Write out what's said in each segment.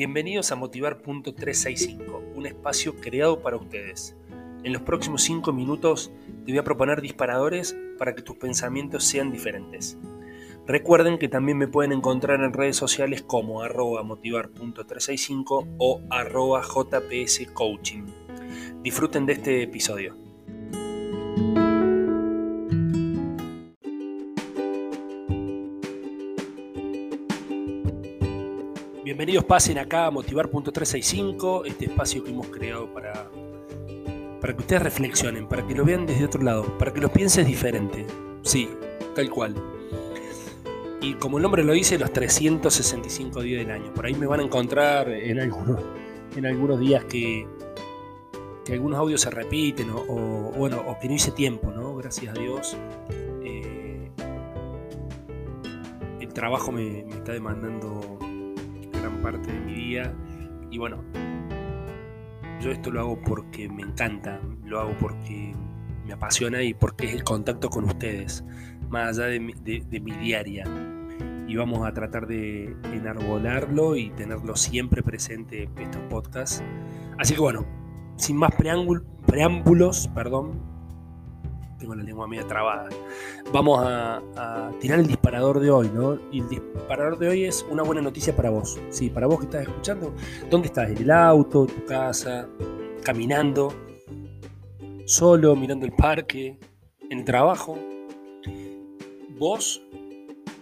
Bienvenidos a Motivar.365, un espacio creado para ustedes. En los próximos 5 minutos te voy a proponer disparadores para que tus pensamientos sean diferentes. Recuerden que también me pueden encontrar en redes sociales como arroba motivar.365 o arroba jpscoaching. Disfruten de este episodio. Bienvenidos pasen acá a Motivar.365, este espacio que hemos creado para, para que ustedes reflexionen, para que lo vean desde otro lado, para que lo pienses diferente. Sí, tal cual. Y como el nombre lo dice, los 365 días del año. Por ahí me van a encontrar en algunos, en algunos días que, que algunos audios se repiten o, bueno, o que no hice tiempo, ¿no? Gracias a Dios. Eh, el trabajo me, me está demandando gran parte de mi día. Y bueno, yo esto lo hago porque me encanta, lo hago porque me apasiona y porque es el contacto con ustedes, más allá de mi, de, mi diaria. Y vamos a tratar de enarbolarlo y tenerlo siempre presente estos podcasts. Así que bueno, sin más preámbulos, perdón, tengo la lengua media trabada. Vamos a, tirar el disparador de hoy, ¿no? Y el disparador de hoy es una buena noticia para vos. Sí, para vos que estás escuchando. ¿Dónde estás? ¿En el auto? ¿En tu casa? ¿Caminando? ¿Solo? ¿Mirando el parque? ¿En el trabajo? Vos,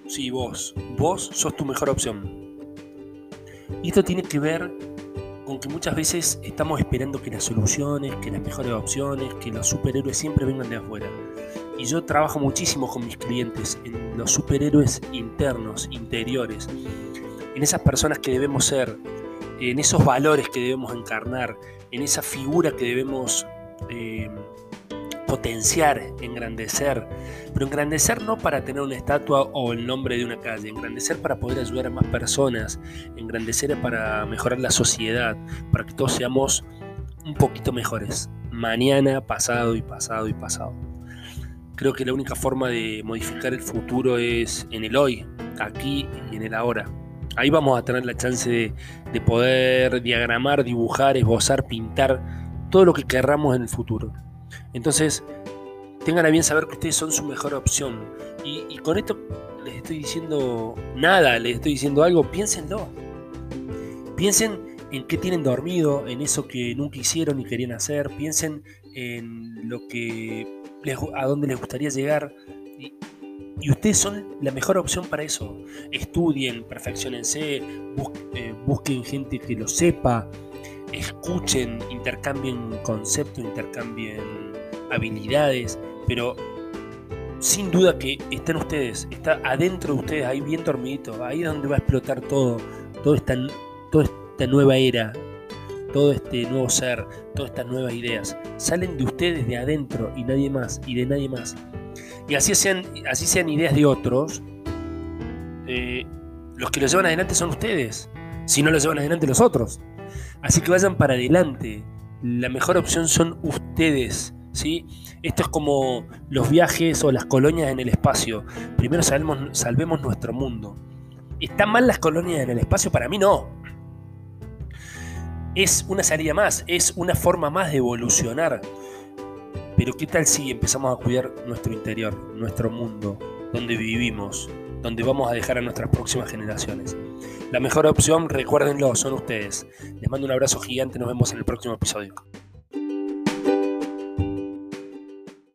sí, vos. Vos sos tu mejor opción. Y esto tiene que ver con que muchas veces estamos esperando que las soluciones, que las mejores opciones, que los superhéroes siempre vengan de afuera. Y yo trabajo muchísimo con mis clientes en los superhéroes internos, interiores, en esas personas que debemos ser, en esos valores que debemos encarnar, en esa figura que debemos eh, potenciar, engrandecer, pero engrandecer no para tener una estatua o el nombre de una calle, engrandecer para poder ayudar a más personas, engrandecer para mejorar la sociedad, para que todos seamos un poquito mejores, mañana, pasado y pasado y pasado. Creo que la única forma de modificar el futuro es en el hoy, aquí y en el ahora. Ahí vamos a tener la chance de, de poder diagramar, dibujar, esbozar, pintar todo lo que querramos en el futuro. Entonces, tengan a bien saber que ustedes son su mejor opción. Y, con esto les estoy diciendo nada, les estoy diciendo algo, piénsenlo. Piensen en qué tienen dormido, en eso que nunca hicieron y querían hacer, piensen en lo que a dónde les gustaría llegar. Y, y ustedes son la mejor opción para eso. Estudien, perfeccionense, eh, busquen gente que lo sepa, escuchen, intercambien conceptos, intercambien habilidades, pero sin duda que están ustedes, está adentro de ustedes, ahí bien dormidito, ahí es donde va a explotar todo, toda esta nueva era, todo este nuevo ser, todas estas nuevas ideas, salen de ustedes de adentro y nadie más, y de nadie más. Y así sean, así sean ideas de otros, eh, los que lo llevan adelante son ustedes, si no lo llevan adelante los otros. Así que vayan para adelante, la mejor opción son ustedes esto es como los viajes o las colonias en el espacio. Primero salvemos, salvemos nuestro mundo. ¿Están mal las colonias en el espacio? Para mí no. Es una salida más, es una forma más de evolucionar. Pero ¿qué tal si empezamos a cuidar nuestro interior, nuestro mundo, donde vivimos, donde vamos a dejar a nuestras próximas generaciones? La mejor opción, recuérdenlo, son ustedes. Les mando un abrazo gigante, nos vemos en el próximo episodio.